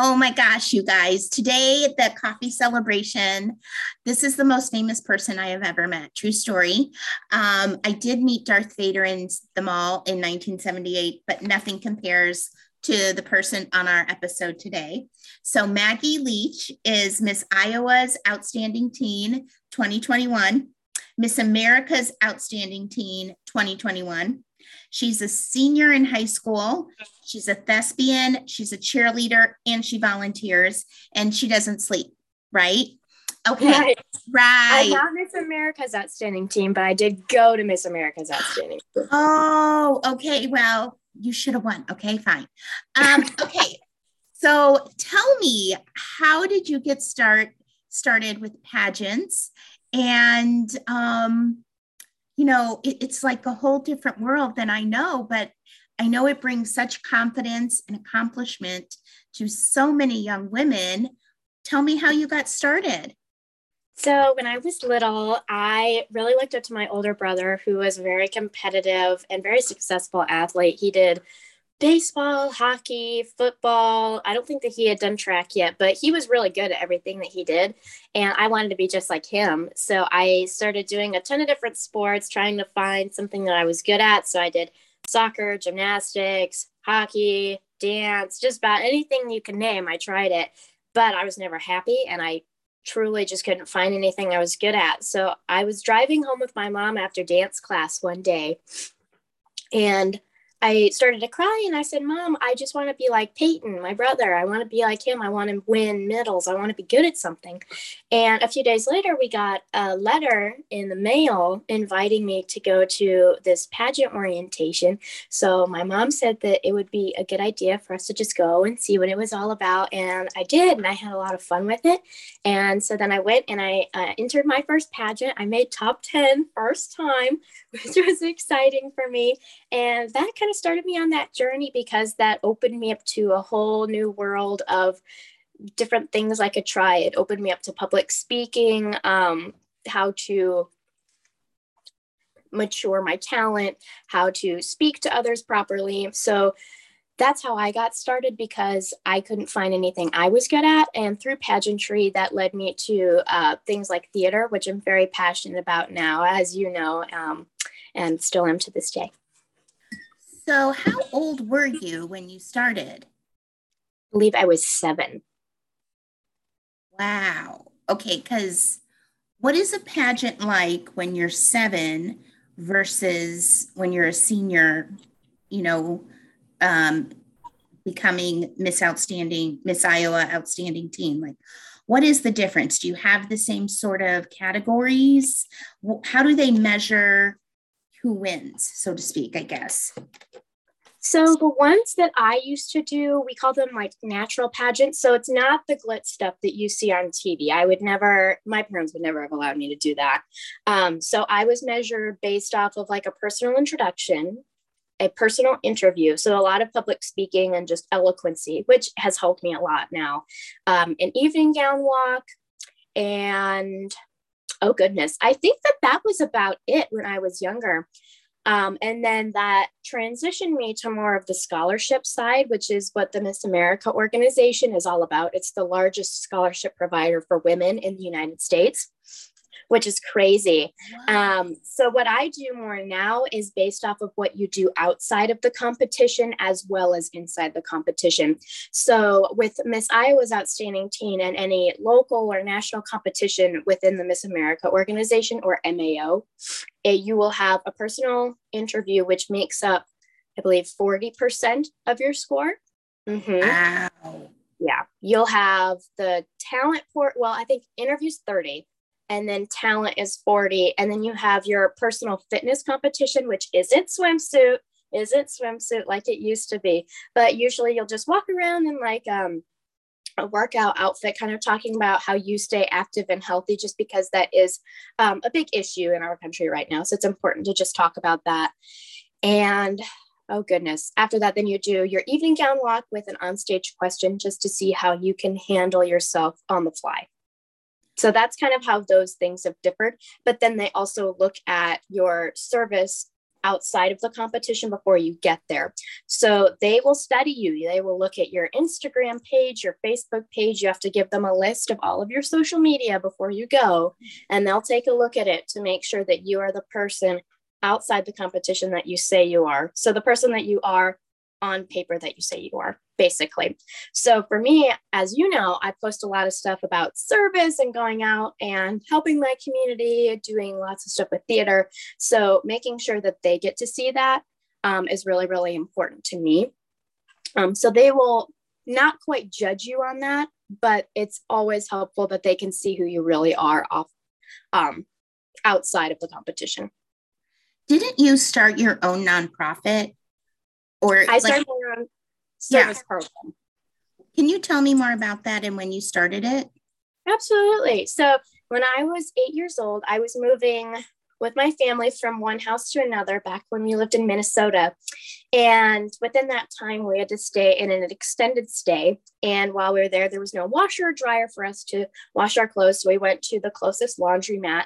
Oh my gosh, you guys. Today, the coffee celebration. This is the most famous person I have ever met. True story. Um, I did meet Darth Vader in the mall in 1978, but nothing compares to the person on our episode today. So, Maggie Leach is Miss Iowa's Outstanding Teen 2021, Miss America's Outstanding Teen 2021. She's a senior in high school. She's a thespian. She's a cheerleader and she volunteers and she doesn't sleep, right? Okay. Right. right. I'm not Miss America's Outstanding Teen, but I did go to Miss America's Outstanding Oh, okay. Well, you should have won. Okay, fine. Um, okay. So tell me, how did you get start started with pageants? And um, you know, it, it's like a whole different world than I know, but I know it brings such confidence and accomplishment to so many young women. Tell me how you got started. So, when I was little, I really looked up to my older brother, who was a very competitive and very successful athlete. He did baseball, hockey, football. I don't think that he had done track yet, but he was really good at everything that he did. And I wanted to be just like him. So I started doing a ton of different sports, trying to find something that I was good at. So I did soccer, gymnastics, hockey, dance, just about anything you can name. I tried it, but I was never happy. And I truly just couldn't find anything I was good at. So I was driving home with my mom after dance class one day. And I started to cry and I said, Mom, I just want to be like Peyton, my brother. I want to be like him. I want to win medals. I want to be good at something. And a few days later, we got a letter in the mail inviting me to go to this pageant orientation. So my mom said that it would be a good idea for us to just go and see what it was all about. And I did. And I had a lot of fun with it. And so then I went and I uh, entered my first pageant. I made top 10 first time, which was exciting for me. And that kind of started me on that journey because that opened me up to a whole new world of different things I could try. It opened me up to public speaking, um, how to mature my talent, how to speak to others properly. So that's how I got started because I couldn't find anything I was good at. And through pageantry, that led me to uh, things like theater, which I'm very passionate about now, as you know, um, and still am to this day. So, how old were you when you started? I believe I was seven. Wow. Okay, because what is a pageant like when you're seven versus when you're a senior, you know, um, becoming Miss Outstanding, Miss Iowa Outstanding Teen? Like, what is the difference? Do you have the same sort of categories? How do they measure who wins, so to speak, I guess. So the ones that I used to do, we call them like natural pageants. So it's not the glitz stuff that you see on TV. I would never, my parents would never have allowed me to do that. Um, so I was measured based off of like a personal introduction, a personal interview. So a lot of public speaking and just eloquency, which has helped me a lot now. Um, an evening gown walk and oh goodness, I think that that was about it when I was younger. Um, and then that transitioned me to more of the scholarship side, which is what the Miss America organization is all about. It's the largest scholarship provider for women in the United States which is crazy. Wow. Um, so, what I do more now is based off of what you do outside of the competition as well as inside the competition. So, with Miss Iowa's Outstanding Teen and any local or national competition within the Miss America organization or MAO, it, you will have a personal interview, which makes up, I believe, 40% of your score. Mm-hmm. Wow. Yeah. You'll have the talent port. Well, I think interviews 30 and then talent is 40 and then you have your personal fitness competition which isn't swimsuit isn't swimsuit like it used to be. But usually you'll just walk around in like um, a workout outfit kind of talking about how you stay active and healthy just because that is um, a big issue in our country right now. So it's important to just talk about that. And oh goodness after that then you do your evening gown walk with an onstage question just to see how you can handle yourself on the fly so that's kind of how those things have differed. But then they also look at your service outside of the competition before you get there. So they will study you. They will look at your Instagram page, your Facebook page. You have to give them a list of all of your social media before you go, and they'll take a look at it to make sure that you are the person outside the competition that you say you are. So the person that you are on paper that you say you are, basically. So for me, as you know, I post a lot of stuff about service and going out and helping my community, doing lots of stuff with theater. So making sure that they get to see that um, is really, really important to me. Um, so they will not quite judge you on that, but it's always helpful that they can see who you really are off um, outside of the competition. Didn't you start your own nonprofit? Or I started like, my own service yeah. program. Can you tell me more about that and when you started it? Absolutely. So when I was eight years old, I was moving with my family from one house to another back when we lived in Minnesota. And within that time, we had to stay in an extended stay. And while we were there, there was no washer or dryer for us to wash our clothes. So we went to the closest laundromat.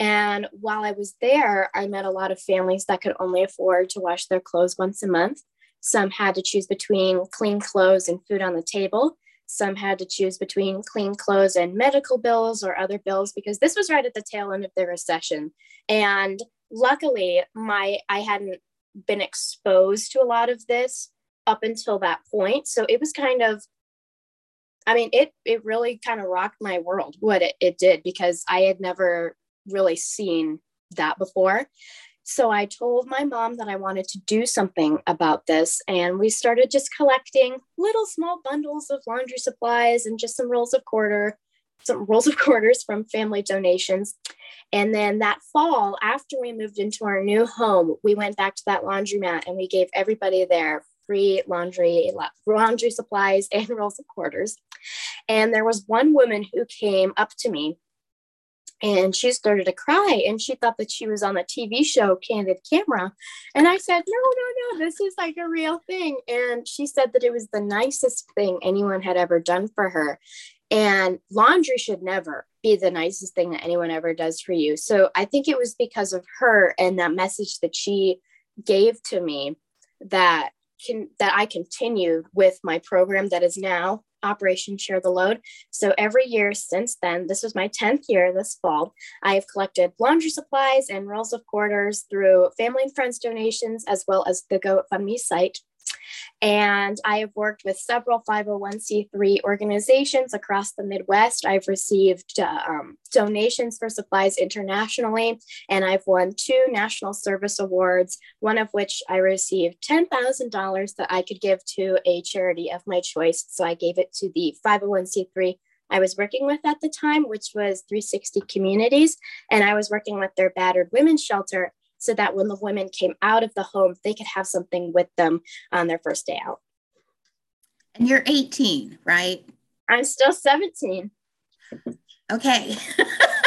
And while I was there, I met a lot of families that could only afford to wash their clothes once a month. Some had to choose between clean clothes and food on the table. Some had to choose between clean clothes and medical bills or other bills because this was right at the tail end of the recession. And luckily, my I hadn't been exposed to a lot of this up until that point. So it was kind of I mean, it it really kind of rocked my world what it, it did because I had never really seen that before. So I told my mom that I wanted to do something about this. And we started just collecting little small bundles of laundry supplies and just some rolls of quarter, some rolls of quarters from family donations. And then that fall, after we moved into our new home, we went back to that laundromat and we gave everybody there free laundry, laundry supplies and rolls of quarters. And there was one woman who came up to me and she started to cry and she thought that she was on the TV show Candid Camera. And I said, No, no, no, this is like a real thing. And she said that it was the nicest thing anyone had ever done for her. And laundry should never be the nicest thing that anyone ever does for you. So I think it was because of her and that message that she gave to me that can that I continued with my program that is now Operation Share the Load. So every year since then, this was my 10th year this fall, I have collected laundry supplies and rolls of quarters through family and friends donations, as well as the GoFundMe site. And I have worked with several 501c3 organizations across the Midwest. I've received uh, um, donations for supplies internationally, and I've won two National Service Awards, one of which I received $10,000 that I could give to a charity of my choice. So I gave it to the 501c3 I was working with at the time, which was 360 Communities, and I was working with their battered women's shelter so that when the women came out of the home, they could have something with them on their first day out. And you're 18, right? I'm still 17. Okay.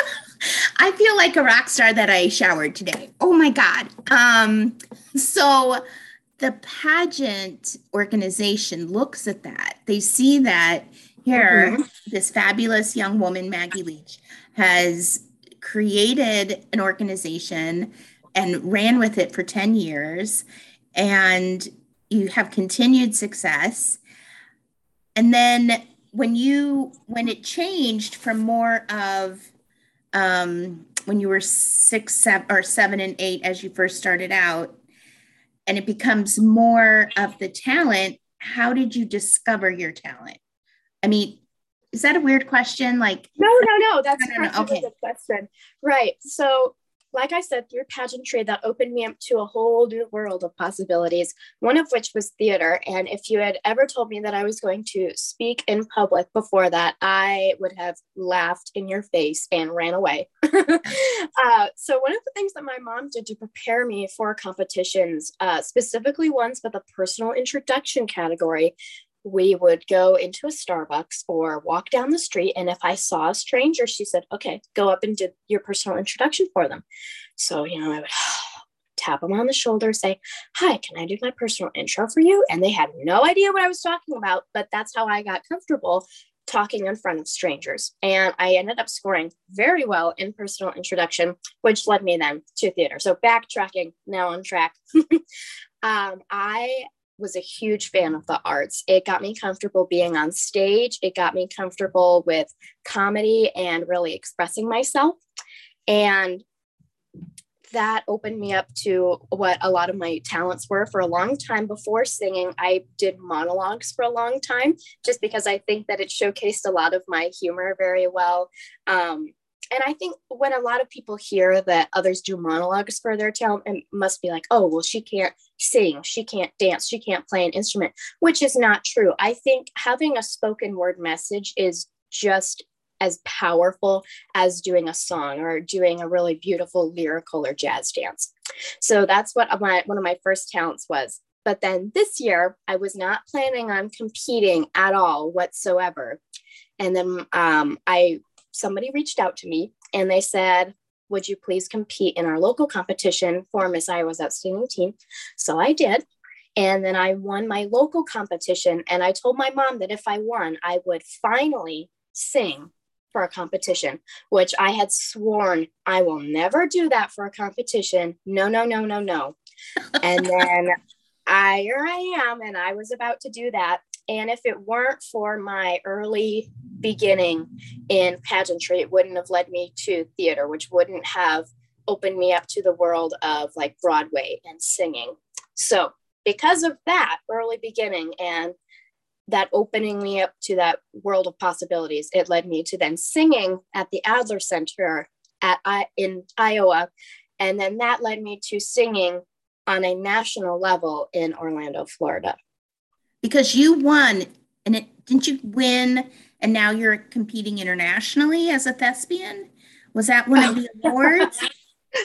I feel like a rock star that I showered today. Oh my God. Um, so the pageant organization looks at that. They see that here, mm-hmm. this fabulous young woman, Maggie Leach, has created an organization and ran with it for 10 years and you have continued success and then when you when it changed from more of um, when you were six seven or seven and eight as you first started out and it becomes more of the talent how did you discover your talent i mean is that a weird question like no no no that's no. okay. a question right so like I said, through pageantry, that opened me up to a whole new world of possibilities, one of which was theater. And if you had ever told me that I was going to speak in public before that, I would have laughed in your face and ran away. uh, so, one of the things that my mom did to prepare me for competitions, uh, specifically ones with a personal introduction category, we would go into a Starbucks or walk down the street. And if I saw a stranger, she said, okay, go up and do your personal introduction for them. So, you know, I would tap them on the shoulder, say, hi, can I do my personal intro for you? And they had no idea what I was talking about, but that's how I got comfortable talking in front of strangers. And I ended up scoring very well in personal introduction, which led me then to theater. So backtracking, now on track. um, I was a huge fan of the arts. It got me comfortable being on stage. It got me comfortable with comedy and really expressing myself. And that opened me up to what a lot of my talents were for a long time before singing i did monologues for a long time just because i think that it showcased a lot of my humor very well um, and i think when a lot of people hear that others do monologues for their talent it must be like oh well she can't sing she can't dance she can't play an instrument which is not true i think having a spoken word message is just as powerful as doing a song or doing a really beautiful lyrical or jazz dance. So that's what my, one of my first talents was. But then this year, I was not planning on competing at all whatsoever. And then um, I somebody reached out to me and they said, "Would you please compete in our local competition for Miss Iowa's Outstanding Teen? So I did. And then I won my local competition. And I told my mom that if I won, I would finally sing for a competition, which I had sworn I will never do that for a competition. No, no, no, no, no. and then I here I am, and I was about to do that. And if it weren't for my early beginning in pageantry, it wouldn't have led me to theater, which wouldn't have opened me up to the world of like Broadway and singing. So, because of that early beginning and that opening me up to that world of possibilities. It led me to then singing at the Adler Center at in Iowa, and then that led me to singing on a national level in Orlando, Florida. Because you won, and it didn't you win, and now you're competing internationally as a thespian. Was that one of the awards?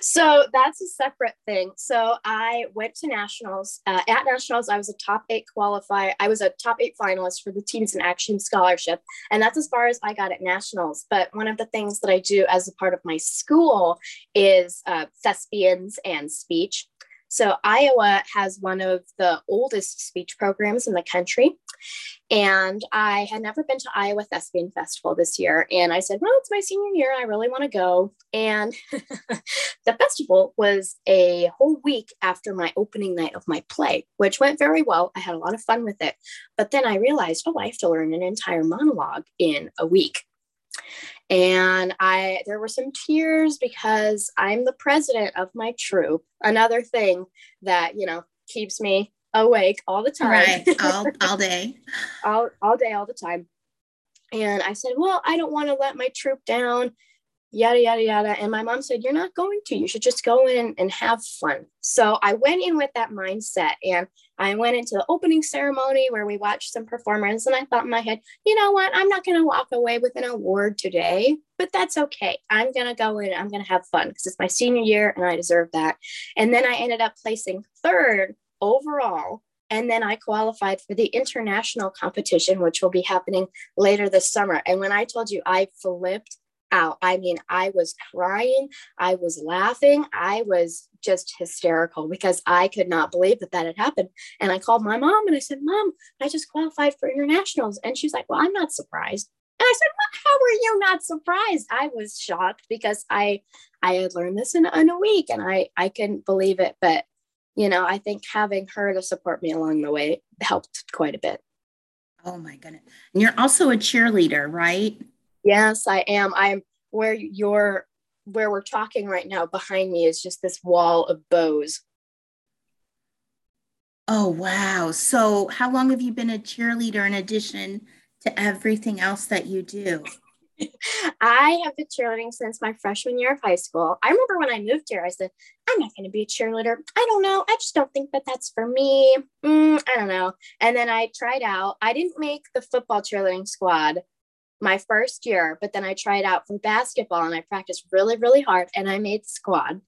so that's a separate thing. So I went to nationals. Uh, at nationals, I was a top eight qualifier. I was a top eight finalist for the Teens in Action Scholarship, and that's as far as I got at nationals. But one of the things that I do as a part of my school is uh, thespians and speech. So Iowa has one of the oldest speech programs in the country. And I had never been to Iowa Thespian Festival this year. And I said, well, it's my senior year. I really want to go. And the festival was a whole week after my opening night of my play, which went very well. I had a lot of fun with it. But then I realized, oh, I have to learn an entire monologue in a week and i there were some tears because i'm the president of my troop. Another thing that you know keeps me awake all the time. Right. All, all day. All, all day all the time. And i said well i don't want to let my troop down yada yada yada. And my mom said you're not going to. You should just go in and have fun. So i went in with that mindset and i went into the opening ceremony where we watched some performers and i thought in my head you know what? I'm not going to walk away with an award today but that's okay. I'm going to go in i'm going to have fun because it's my senior year and i deserve that. And then i ended up placing third overall. And then I qualified for the international competition, which will be happening later this summer. And when I told you I flipped out. I mean, I was crying, I was laughing, I was just hysterical because I could not believe that that had happened. And I called my mom and I said, Mom, I just qualified for internationals. And she's like, Well, I'm not surprised. And I said, well, How are you not surprised? I was shocked because I I had learned this in, in a week and I I couldn't believe it. But you know, I think having her to support me along the way helped quite a bit. Oh my goodness. And you're also a cheerleader, right? Yes, I am. I'm where you're where we're talking right now behind me is just this wall of bows. Oh wow. So how long have you been a cheerleader in addition to everything else that you do? I have been cheerleading since my freshman year of high school. I remember when I moved here, I said, I'm not going to be a cheerleader. I don't know. I just don't think that that's for me. Mm, I don't know. And then I tried out. I didn't make the football cheerleading squad, my first year, but then I tried out for basketball and I practiced really, really hard and I made squad.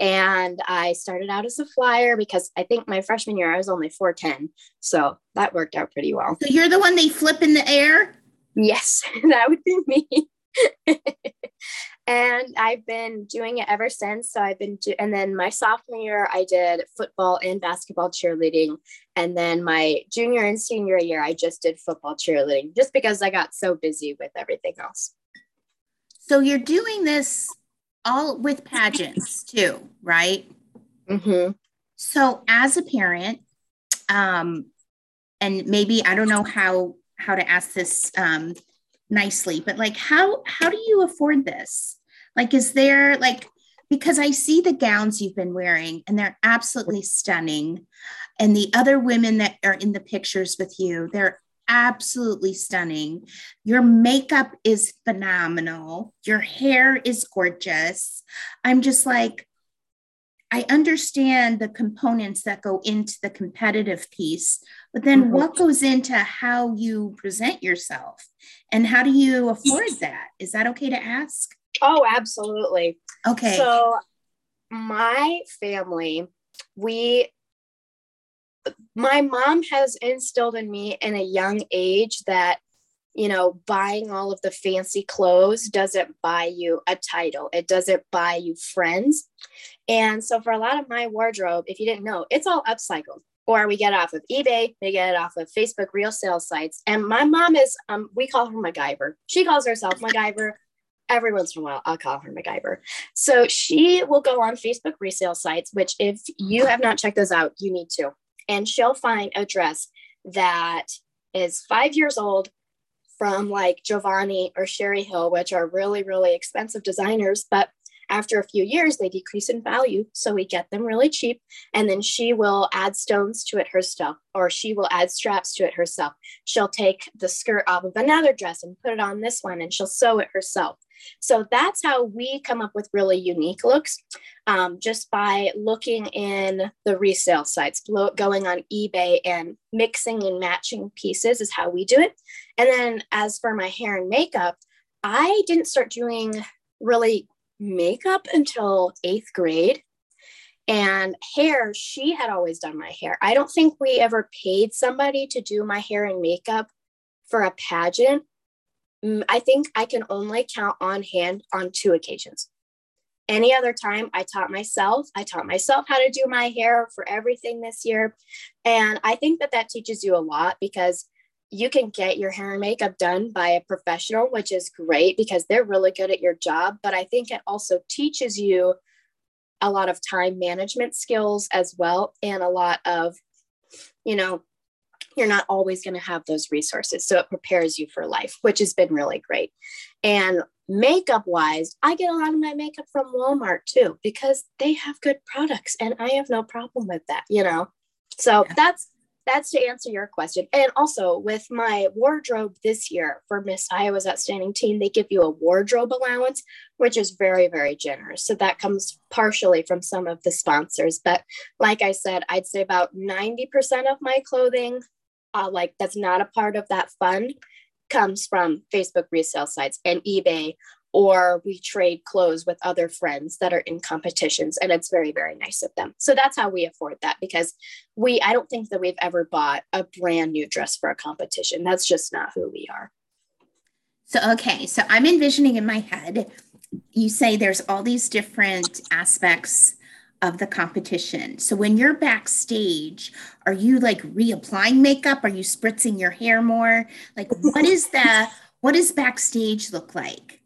And I started out as a flyer because I think my freshman year I was only 4'10. So that worked out pretty well. So you're the one they flip in the air? Yes, that would be me. and I've been doing it ever since. So I've been, do- and then my sophomore year, I did football and basketball cheerleading. And then my junior and senior year, I just did football cheerleading just because I got so busy with everything else. So you're doing this all with pageants too, right? Mm-hmm. So as a parent, um, and maybe I don't know how how to ask this um, nicely, but like how how do you afford this? Like, is there like because I see the gowns you've been wearing and they're absolutely stunning. And the other women that are in the pictures with you, they're absolutely stunning. Your makeup is phenomenal. Your hair is gorgeous. I'm just like, I understand the components that go into the competitive piece, but then mm-hmm. what goes into how you present yourself and how do you afford that? Is that okay to ask? Oh, absolutely. Okay. So, my family, we, my mom has instilled in me in a young age that you know, buying all of the fancy clothes doesn't buy you a title. It doesn't buy you friends. And so for a lot of my wardrobe, if you didn't know, it's all upcycled. Or we get off of eBay, we get it off of Facebook real sales sites. And my mom is, um, we call her MacGyver. She calls herself MacGyver. Every once in a while, I'll call her MacGyver. So she will go on Facebook resale sites, which if you have not checked those out, you need to. And she'll find a dress that is five years old, from like Jovani or Sherri Hill, which are really, really expensive designers. But after a few years, they decrease in value. So we get them really cheap. And then she will add stones to it herself, or she will add straps to it herself. She'll take the skirt off of another dress and put it on this one, and she'll sew it herself. So that's how we come up with really unique looks um, just by looking in the resale sites, going on eBay and mixing and matching pieces is how we do it. And then as for my hair and makeup, I didn't start doing really makeup until eighth grade. And hair, she had always done my hair. I don't think we ever paid somebody to do my hair and makeup for a pageant. Mm, I think I can only count on hand on two occasions. Any other time, I taught myself. I taught myself how to do my hair for everything this year. And I think that that teaches you a lot because you can get your hair and makeup done by a professional, which is great because they're really good at your job. But I think it also teaches you a lot of time management skills as well and a lot of, you know, you're not always going to have those resources. So it prepares you for life, which has been really great. And makeup wise, I get a lot of my makeup from Walmart too, because they have good products and I have no problem with that, you know? So yeah. that's that's to answer your question. And also with my wardrobe this year for Miss Iowa's Outstanding Teen, they give you a wardrobe allowance, which is very, very generous. So that comes partially from some of the sponsors. But like I said, I'd say about 90% of my clothing uh, like that's not a part of that fund comes from Facebook resale sites and eBay, or we trade clothes with other friends that are in competitions. And it's very, very nice of them. So that's how we afford that because we, I don't think that we've ever bought a brand new dress for a competition. That's just not who we are. So, okay. So I'm envisioning in my head, you say there's all these different aspects of the competition. So when you're backstage, are you like reapplying makeup? Are you spritzing your hair more? Like what is the what does backstage look like?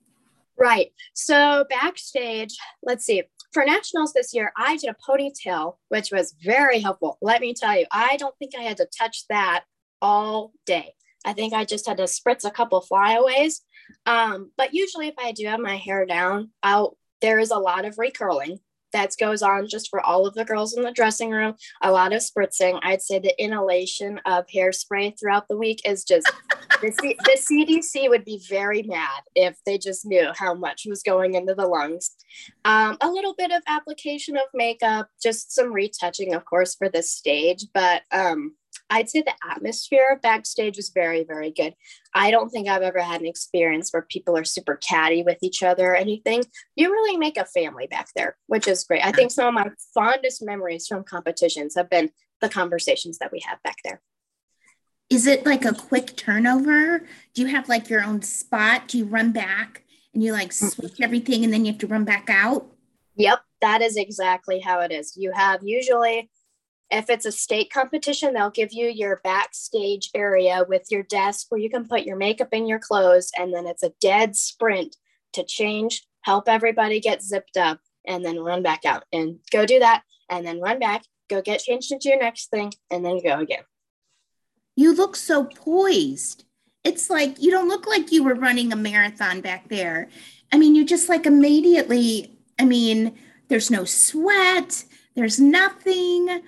Right. So backstage, let's see. For nationals this year, I did a ponytail, which was very helpful. Let me tell you, I don't think I had to touch that all day. I think I just had to spritz a couple flyaways. Um, but usually, if I do have my hair down, I'll there is a lot of recurling that goes on just for all of the girls in the dressing room. A lot of spritzing. I'd say the inhalation of hairspray throughout the week is just the, C- the CDC would be very mad if they just knew how much was going into the lungs. Um, a little bit of application of makeup, just some retouching, of course, for this stage, but um, I'd say the atmosphere backstage was very, very good. I don't think I've ever had an experience where people are super catty with each other or anything. You really make a family back there, which is great. I think some of my fondest memories from competitions have been the conversations that we have back there. Is it like a quick turnover? Do you have like your own spot? Do you run back and you like Mm-hmm. switch everything and then you have to run back out? Yep, that is exactly how it is. You have usually, if it's a state competition, they'll give you your backstage area with your desk where you can put your makeup and your clothes, and then it's a dead sprint to change, help everybody get zipped up, and then run back out and go do that, and then run back, go get changed into your next thing, and then go again. You look so poised. It's like you don't look like you were running a marathon back there. I mean, you just like immediately, I mean, there's no sweat, there's nothing.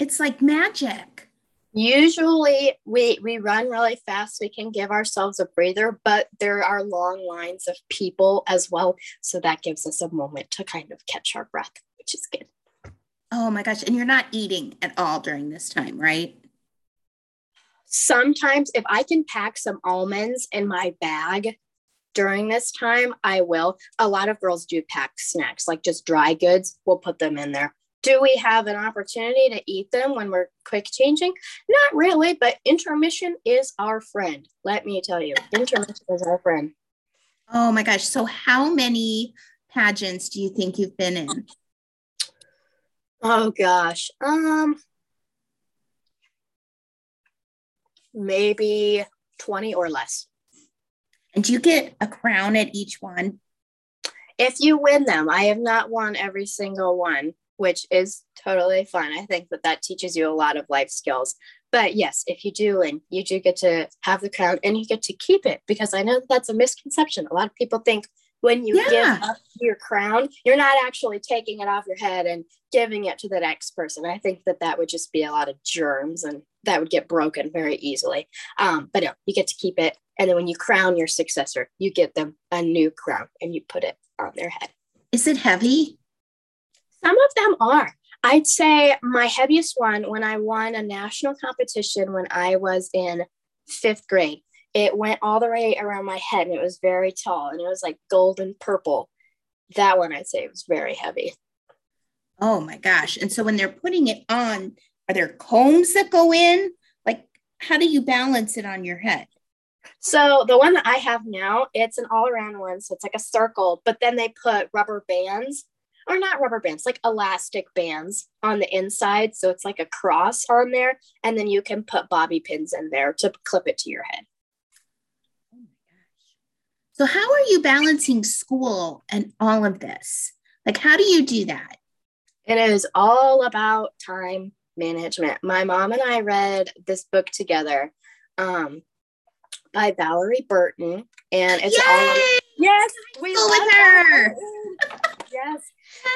It's like magic. Usually we we run really fast. We can give ourselves a breather, but there are long lines of people as well. So that gives us a moment to kind of catch our breath, which is good. Oh my gosh. And you're not eating at all during this time, right? Sometimes if I can pack some almonds in my bag during this time, I will. A lot of girls do pack snacks, like just dry goods. We'll put them in there. Do we have an opportunity to eat them when we're quick changing? Not really, but intermission is our friend. Let me tell you, intermission is our friend. Oh my gosh. So, how many pageants do you think you've been in? Oh gosh. Um maybe 20 or less. And do you get a crown at each one? If you win them, I have not won every single one, which is totally fun. I think that that teaches you a lot of life skills. But yes, if you do win, you do get to have the crown and you get to keep it because I know that's a misconception. A lot of people think when you Yeah. give up your crown, you're not actually taking it off your head and giving it to the next person. I think that that would just be a lot of germs and that would get broken very easily. Um, but no, you get to keep it. And then when you crown your successor, you get them a new crown and you put it on their head. Is it heavy? Some of them are. I'd say my heaviest one when I won a national competition when I was in fifth grade. It went all the way around my head and it was very tall and it was like golden purple. That one I'd say was very heavy. Oh my gosh. And so, when they're putting it on, are there combs that go in? Like, how do you balance it on your head? So the one that I have now, it's an all-around one. So it's like a circle, but then they put rubber bands, or not rubber bands, like elastic bands on the inside. So it's like a cross on there, and then you can put bobby pins in there to clip it to your head. Oh my gosh. So, how are you balancing school and all of this? Like, how do you do that? It is all about time management. My mom and I read this book together um, by Valerie Burton, and it's all yes, we Go love with her. Yes,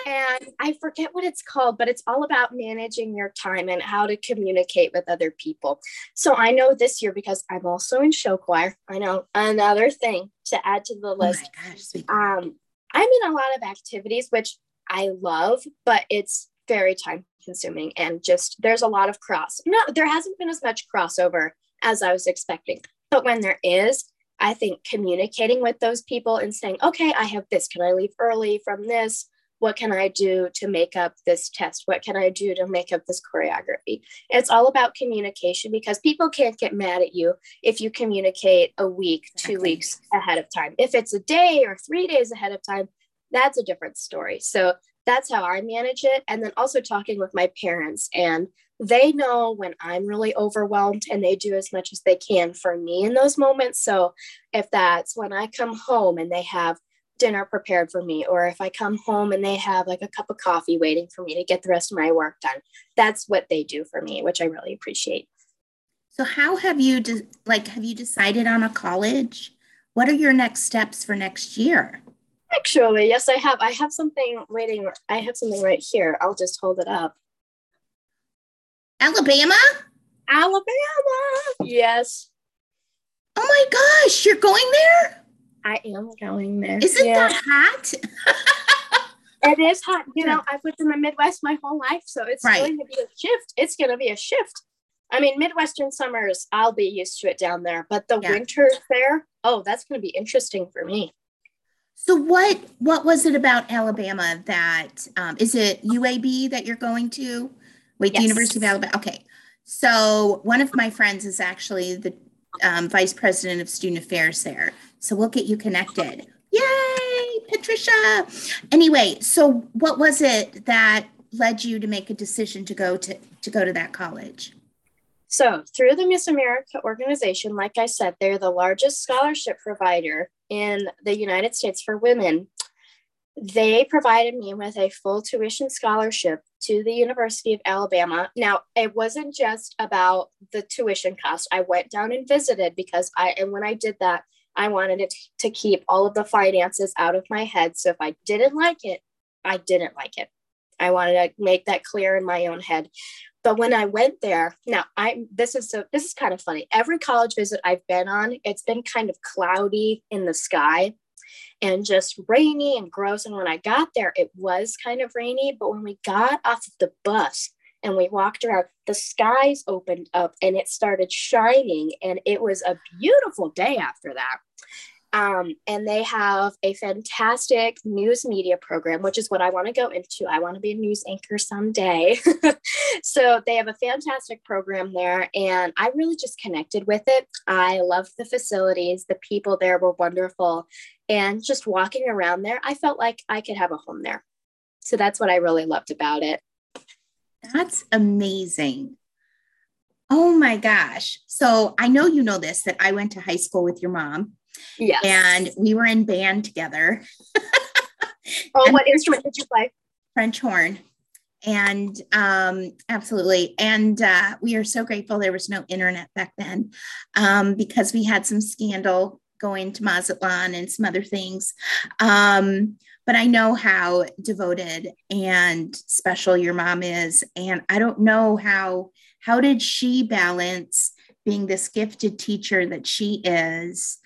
and I forget what it's called, but it's all about managing your time and how to communicate with other people. So I know this year because I'm also in show choir. I know another thing to add to the Oh list gosh. um, I'm in a lot of activities, which I love, but it's very time consuming and just there's a lot of cross. No, there hasn't been as much crossover as I was expecting. But when there is, I think communicating with those people and saying, okay, I have this. Can I leave early from this? What can I do to make up this test? What can I do to make up this choreography? It's all about communication because people can't get mad at you if you communicate a week, two weeks ahead of time. If it's a day or three days ahead of time, that's a different story. So that's how I manage it. And then also talking with my parents, and they know when I'm really overwhelmed and they do as much as they can for me in those moments. So if that's when I come home and they have dinner prepared for me, or if I come home and they have like a cup of coffee waiting for me to get the rest of my work done, that's what they do for me, which I really appreciate. So, how have you, de- like, have you decided on a college? What are your next steps for next year? Actually, yes, I have. I have something waiting. I have something right here. I'll just hold it up. Alabama? Alabama. Yes, Oh my gosh, you're going there? I am going there. Isn't Yeah. that hot? It is hot. You know, I've lived in the Midwest my whole life, so it's Right. going to be a shift. It's going to be a shift. I mean, Midwestern summers, I'll be used to it down there, but the Yeah. winters there, oh, that's going to be interesting for me. So what what was it about Alabama that um, is it UAB that you're going to? Wait, the University of Alabama. Okay. So one of my friends is actually the um, vice president of student affairs there. So we'll get you connected. Yay! Patricia. Anyway, so what was it that led you to make a decision to go to to go to that college? So, through the Miss America organization, like I said, they're the largest scholarship provider in the United States for women. They provided me with a full tuition scholarship to the University of Alabama. Now, it wasn't just about the tuition cost. I went down and visited because I, and when I did that, I wanted it to keep all of the finances out of my head. So if I didn't like it, I didn't like it. I wanted to make that clear in my own head. But when I went there, now I this is so this is kind of funny. Every college visit I've been on, it's been kind of cloudy in the sky and just rainy and gross. And when I got there, it was kind of rainy. But when we got off of the bus and we walked around, the skies opened up and it started shining. And it was a beautiful day after that. Um, and they have a fantastic news media program, which is what I want to go into. I want to be a news anchor someday. so they have a fantastic program there, and I really just connected with it. I loved the facilities, the people there were wonderful, and just walking around there, I felt like I could have a home there. So that's what I really loved about it. That's amazing. Oh my gosh. So I know you know this that I went to high school with your mom. Yeah. And we were in band together. oh, what instrument did you play? French horn. And um, absolutely. And uh, we are so grateful there was no internet back then um, because we had some scandal going to Mazatlan and some other things. Um, but I know how devoted and special your mom is. And I don't know how, how did she balance being this gifted teacher that she is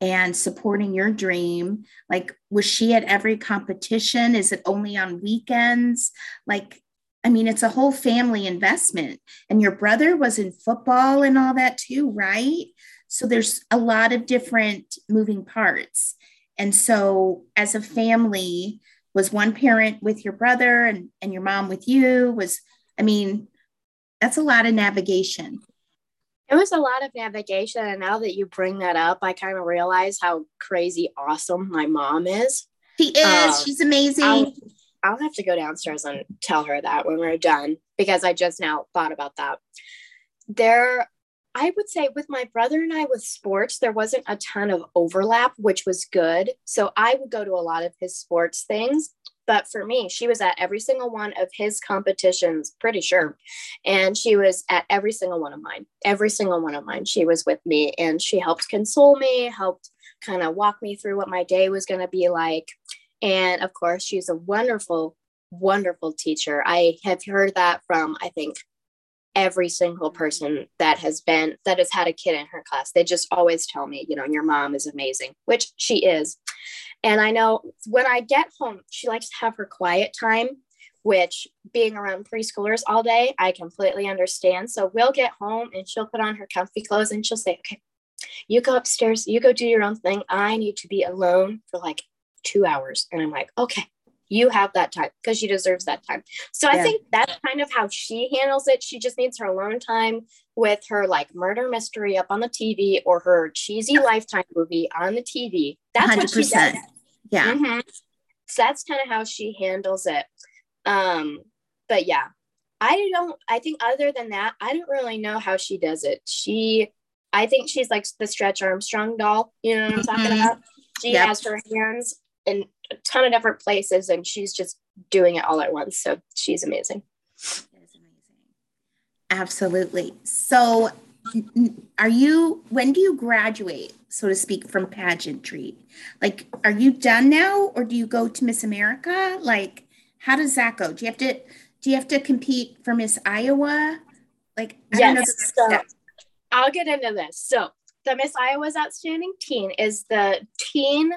and supporting your dream? Like was she at every competition? Is it only on weekends? Like i mean it's a whole family investment. And your brother was in football and all that too right? So there's a lot of different moving parts. And so as a family was one parent with your brother and, and your mom with you? Was i mean that's a lot of navigation it was a lot of navigation. And now that you bring that up, I kind of realize how crazy awesome my mom is. She is. Um, She's amazing. I'll, I'll have to go downstairs and tell her that when we're done because I just now thought about that. There, I would say with my brother and I with sports, there wasn't a ton of overlap, which was good. So I would go to a lot of his sports things. But for me, she was at every single one of his competitions, pretty sure. And she was at every single one of mine, every single one of mine. She was with me and she helped console me, helped kind of walk me through what my day was going to be like. And of course, she's a wonderful, wonderful teacher. I have heard that from, I think, every single person that has been that has had a kid in her class they just always tell me you know your mom is amazing which she is and I know when I get home, she likes to have her quiet time, which being around preschoolers all day, I completely understand. So we'll get home and she'll put on her comfy clothes and she'll say, okay, you go upstairs, you go do your own thing. I need to be alone for like two hours. And I'm like, okay, you have that time because she deserves that time. So yeah. I think that's kind of how she handles it. She just needs her alone time with her like murder mystery up on the TV or her cheesy lifetime movie on the TV. That's 100%. what she does. Yeah. Mm-hmm. So that's kind of how she handles it. Um, but yeah, I don't, I think other than that, I don't really know how she does it. She, I think she's like the Stretch Armstrong doll. You know what I'm mm-hmm. talking about? She yep. has her hands in a ton of different places and she's just doing it all at once. So she's amazing. That is amazing. Absolutely. So, are you, when do you graduate, so to speak, from pageantry? Like, are you done now or do you go to Miss America? Like, how does that go? Do you have to, do you have to compete for Miss Iowa? Like, I yes. So I'll get into this. So, the Miss Iowa's Outstanding Teen is the teen,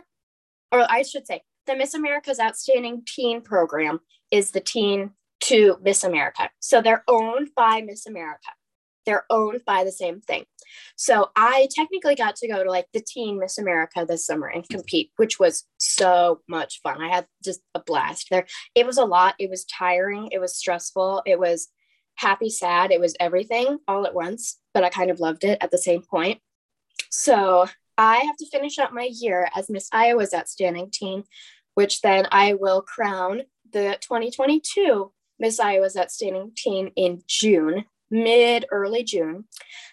or I should say, the Miss America's Outstanding Teen program is the teen to Miss America. So they're owned by Miss America. They're owned by the same thing. So I technically got to go to like the teen Miss America this summer and compete, which was so much fun. I had just a blast there. It was a lot. It was tiring. It was stressful. It was happy, sad. It was everything all at once, but I kind of loved it at the same point. So I have to finish up my year as Miss Iowa's Outstanding Teen which then I will crown the 2022 Miss Iowa's Outstanding Teen in June, mid early June.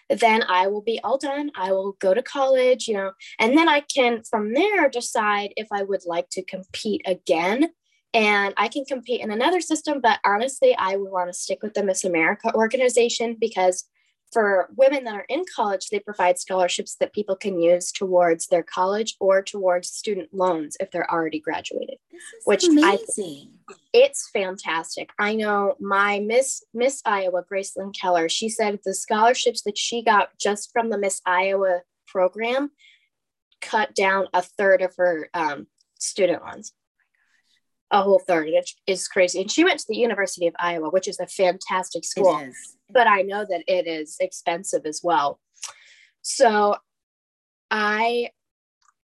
Then I will be all done. I will go to college, you know, and then I can from there decide if I would like to compete again. And I can compete in another system, but honestly, I would want to stick with the Miss America organization because for women that are in college, they provide scholarships that people can use towards their college or towards student loans if they're already graduated. which amazing. I it's fantastic. I know my Miss Miss Iowa, Gracelyn Keller, she said the scholarships that she got just from the Miss Iowa program cut down a third of her um, student loans. A whole third. It is crazy. And she went to the University of Iowa, which is a fantastic school but I know that it is expensive as well. So I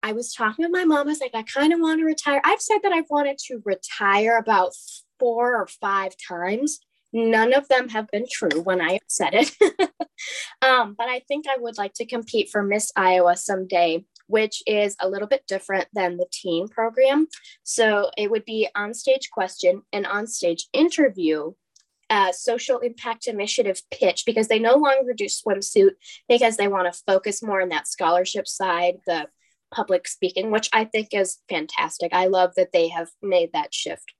I was talking with my mom. I was like, I kind of want to retire. I've said that I've wanted to retire about four or five times. None of them have been true when I said it. um, but I think I would like to compete for Miss Iowa someday, which is a little bit different than the teen program. So it would be on stage question and on stage interview uh, social impact initiative pitch because they no longer do swimsuit because they want to focus more on that scholarship side, the public speaking, which I think is fantastic. I love that they have made that shift.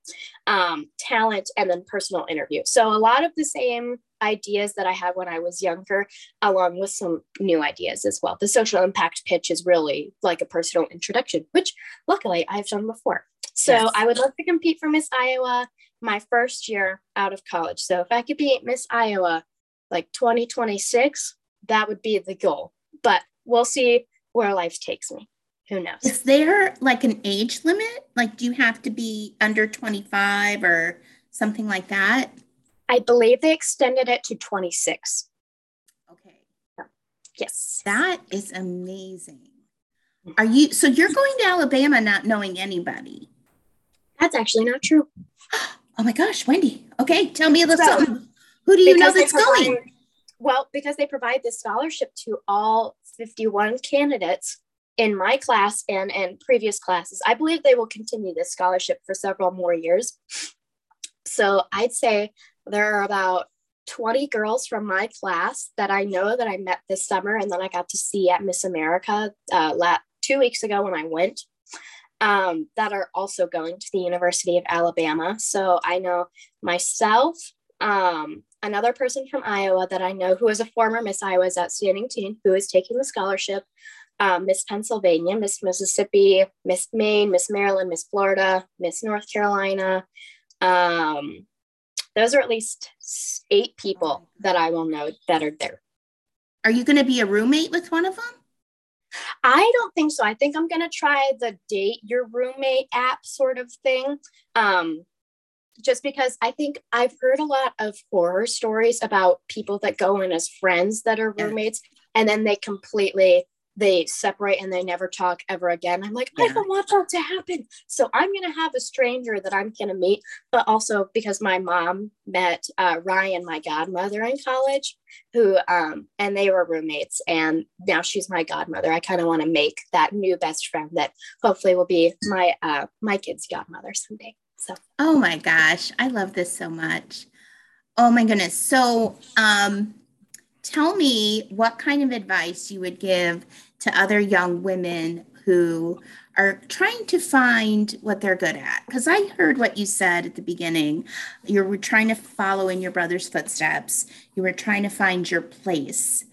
Um, talent and then personal interview. So a lot of the same ideas that I had when I was younger, along with some new ideas as well. The social impact pitch is really like a personal introduction, which luckily I've done before. So yes. I would love to compete for Miss Iowa my first year out of college. So if I could be Miss Iowa like 2026, that would be the goal. But we'll see where life takes me. Who knows? Is there like an age limit? Like, do you have to be under 25 or something like that? I believe they extended it to 26. Okay. Yes. That is amazing. Are you so you're going to Alabama not knowing anybody? That's actually not true. Oh my gosh, Wendy. Okay, tell me a little so, something. Who do you know that's provide, going? Well, because they provide this scholarship to all 51 candidates in my class and and previous classes. I believe they will continue this scholarship for several more years. So I'd say there are about 20 girls from my class that I know that I met this summer and then I got to see at Miss America uh, la- two weeks ago when I went um, that are also going to the University of Alabama. So I know myself, um, another person from Iowa that I know who is a former Miss Iowa's outstanding teen who is taking the scholarship, um, Miss Pennsylvania, Miss Mississippi, Miss Maine, Miss Maryland, Miss Florida, Miss North Carolina. Um, those are at least eight people that I will know that are there. Are you going to be a roommate with one of them? I don't think so. I think I'm going to try the date your roommate app sort of thing. Um, just because I think I've heard a lot of horror stories about people that go in as friends that are roommates and then they completely they separate and they never talk ever again. I'm like, yeah. I don't want that to happen. So I'm going to have a stranger that I'm going to meet. But also because my mom met uh, Ryan, my godmother in college, who, um, and they were roommates. And now she's my godmother. I kind of want to make that new best friend that hopefully will be my, uh, my kid's godmother someday. So, oh my gosh, I love this so much. Oh my goodness. So, um, tell me what kind of advice you would give to other young women who are trying to find what they're good at. Because I heard what you said at the beginning. You were trying to follow in your brother's footsteps, you were trying to find your place.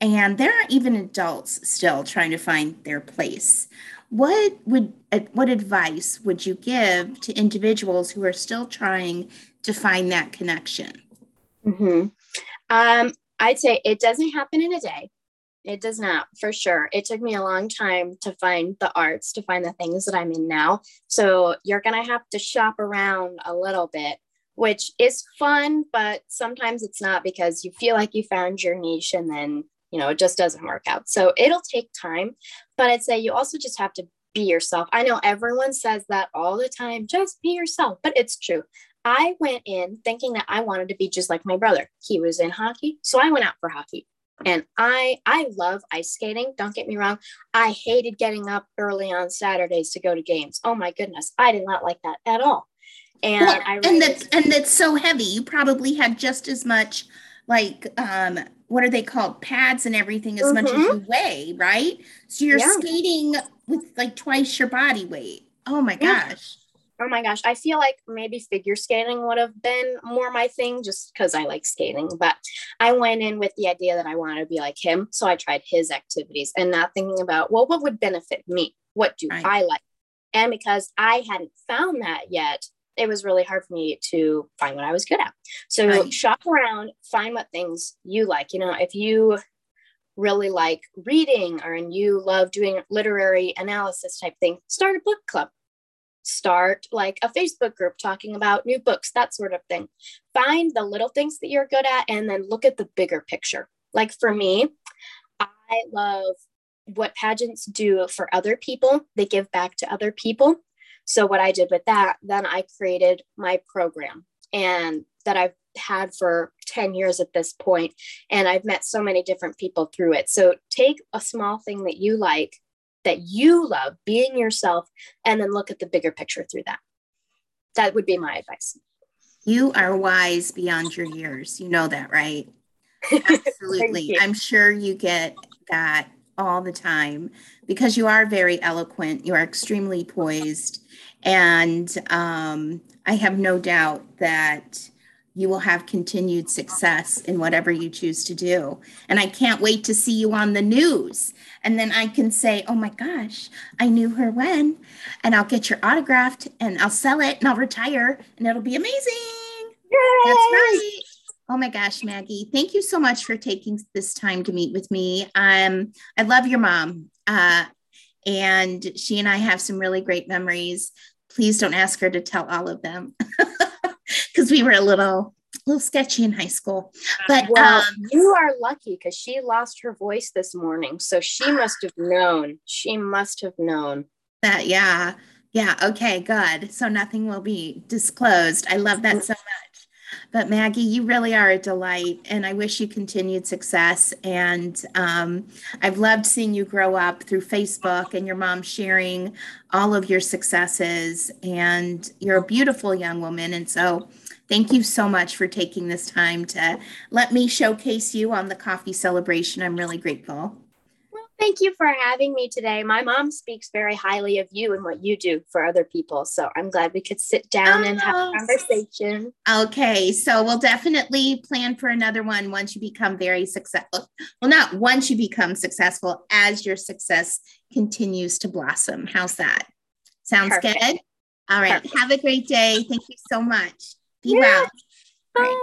And there are even adults still trying to find their place. What would what advice would you give to individuals who are still trying to find that connection? Mm-hmm. Um, I'd say it doesn't happen in a day. It does not, for sure. It took me a long time to find the arts, to find the things that I'm in now. So you're going to have to shop around a little bit, which is fun, but sometimes it's not because you feel like you found your niche and then, you know, it just doesn't work out. So it'll take time, but I'd say you also just have to be yourself. I know everyone says that all the time, just be yourself, but it's true. I went in thinking that I wanted to be just like my brother. He was in hockey, so I went out for hockey. And I I love ice skating. Don't get me wrong. I hated getting up early on Saturdays to go to games. Oh my goodness, I did not like that at all. And well, I and that's and that's so heavy. You probably had just as much like um what are they called pads and everything as mm-hmm. much as mm-hmm. you weigh, right? So you're yeah. skating with like twice your body weight. Oh my gosh. Oh my gosh. I feel like maybe figure skating would have been more my thing just because I like skating. But I went in with the idea that I wanted to be like him. So I tried his activities and not thinking about, well, what would benefit me? What do right. I like? And because I hadn't found that yet, it was really hard for me to find what I was good at. So right. shop around, find what things you like. You know, if you really like reading or and you love doing literary analysis type thing, start a book club. Start like a Facebook group talking about new books, that sort of thing. Find the little things that you're good at and then look at the bigger picture. Like for me, I love what pageants do for other people. They give back to other people. So what I did with that, then I created my program and that I've had for 10 years at this point and I've met so many different people through it. So take a small thing that you like that you love being yourself and then look at the bigger picture through that. That would be my advice. You are wise beyond your years. You know that, right? Absolutely. I'm sure you get that all the time because you are very eloquent. You are extremely poised and um, I have no doubt that you will have continued success in whatever you choose to do. And I can't wait to see you on the news. And then I can say, oh my gosh, I knew her when, and I'll get your autographed and I'll sell it and I'll retire and it'll be amazing. Yay! That's right. Oh my gosh, Maggie, thank you so much for taking this time to meet with me. Um, I love your mom. Uh, and she and I have some really great memories. Please don't ask her to tell all of them because we were a little little sketchy in high school. But well, um, you are lucky because she lost her voice this morning. So she must have known. She must have known. That, yeah. Yeah. Okay. Good. So nothing will be disclosed. I love that so much. But Maggie, you really are a delight, and I wish you continued success. And um, I've loved seeing you grow up through Facebook and your mom sharing all of your successes. And you're a beautiful young woman. And so, thank you so much for taking this time to let me showcase you on the coffee celebration. I'm really grateful. Well, thank you for having me today. My mom speaks very highly of you and what you do for other people. So I'm glad we could sit down oh, and have a oh, conversation. Okay. So we'll definitely plan for another one once you become very successful. Well, not once you become successful, as your success continues to blossom. How's that? Sounds Perfect. good? All right. Perfect. Have a great day. Thank you so much. Yeah. well.